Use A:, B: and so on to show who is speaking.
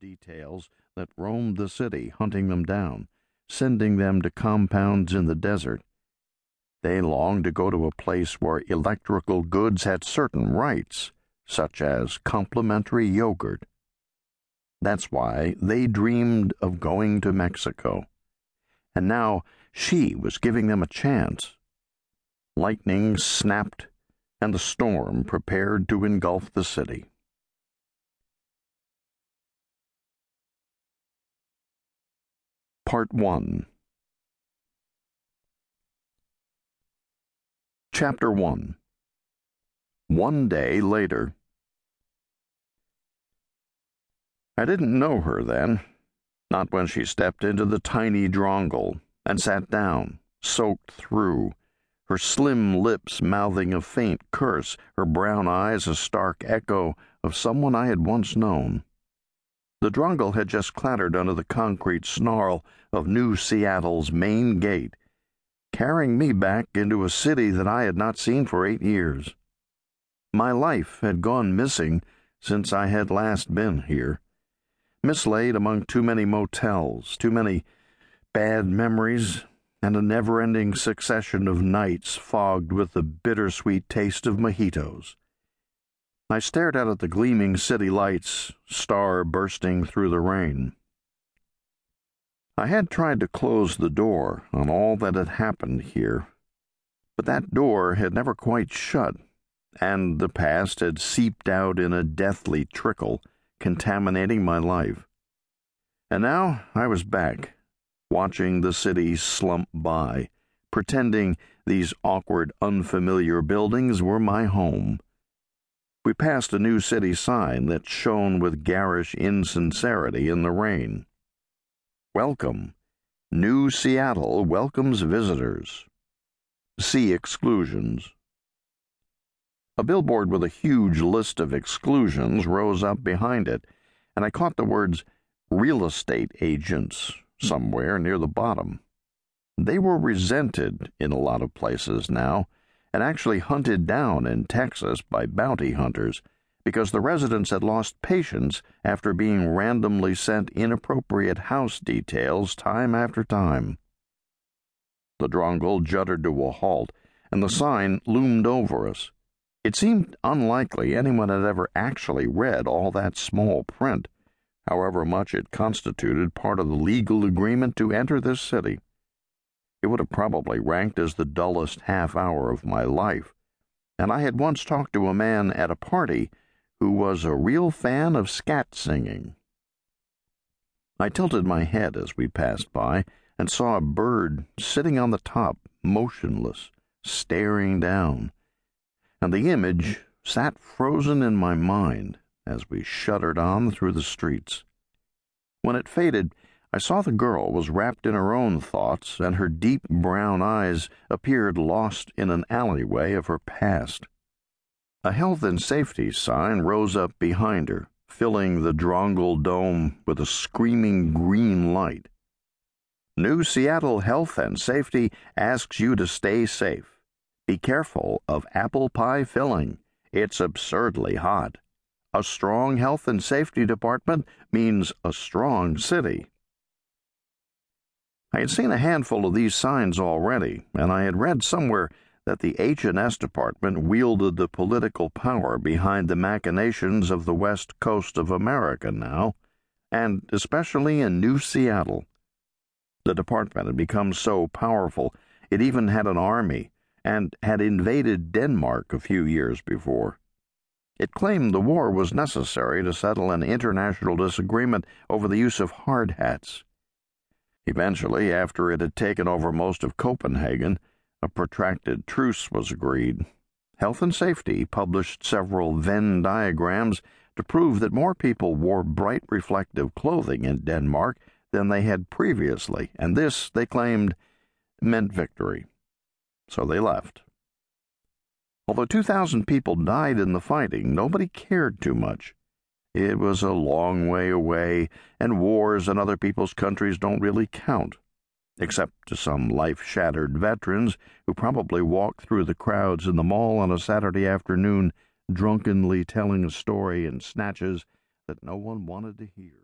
A: details that roamed the city hunting them down, sending them to compounds in the desert. They longed to go to a place where electrical goods had certain rights, such as complimentary yogurt. That's why they dreamed of going to Mexico. And now she was giving them a chance. Lightning snapped, and the storm prepared to engulf the city. Part 1 Chapter 1 One day later. I didn't know her then, not when she stepped into the tiny drongle and sat down, soaked through, her slim lips mouthing a faint curse, her brown eyes a stark echo of someone I had once known. The drongle had just clattered under the concrete snarl of New Seattle's main gate, carrying me back into a city that I had not seen for eight years. My life had gone missing since I had last been here, mislaid among too many motels, too many bad memories, and a never ending succession of nights fogged with the bittersweet taste of mojitos. I stared out at the gleaming city lights, star bursting through the rain. I had tried to close the door on all that had happened here, but that door had never quite shut, and the past had seeped out in a deathly trickle, contaminating my life. And now I was back, watching the city slump by, pretending these awkward, unfamiliar buildings were my home. We passed a new city sign that shone with garish insincerity in the rain. Welcome. New Seattle welcomes visitors. See exclusions. A billboard with a huge list of exclusions rose up behind it, and I caught the words real estate agents somewhere near the bottom. They were resented in a lot of places now and actually hunted down in Texas by bounty hunters because the residents had lost patience after being randomly sent inappropriate house details time after time. The drongle juddered to a halt, and the sign loomed over us. It seemed unlikely anyone had ever actually read all that small print, however much it constituted part of the legal agreement to enter this city. It would have probably ranked as the dullest half hour of my life, and I had once talked to a man at a party who was a real fan of scat singing. I tilted my head as we passed by and saw a bird sitting on the top, motionless, staring down, and the image sat frozen in my mind as we shuddered on through the streets. When it faded, I saw the girl was wrapped in her own thoughts, and her deep brown eyes appeared lost in an alleyway of her past. A health and safety sign rose up behind her, filling the Drongle Dome with a screaming green light. New Seattle Health and Safety asks you to stay safe. Be careful of apple pie filling. It's absurdly hot. A strong health and safety department means a strong city. I had seen a handful of these signs already, and I had read somewhere that the H&S department wielded the political power behind the machinations of the west coast of America now, and especially in New Seattle. The department had become so powerful it even had an army and had invaded Denmark a few years before. It claimed the war was necessary to settle an international disagreement over the use of hard hats. Eventually, after it had taken over most of Copenhagen, a protracted truce was agreed. Health and Safety published several Venn diagrams to prove that more people wore bright reflective clothing in Denmark than they had previously, and this, they claimed, meant victory. So they left. Although 2,000 people died in the fighting, nobody cared too much. It was a long way away, and wars in other people's countries don't really count, except to some life shattered veterans who probably walked through the crowds in the mall on a Saturday afternoon, drunkenly telling a story in snatches that no one wanted to hear.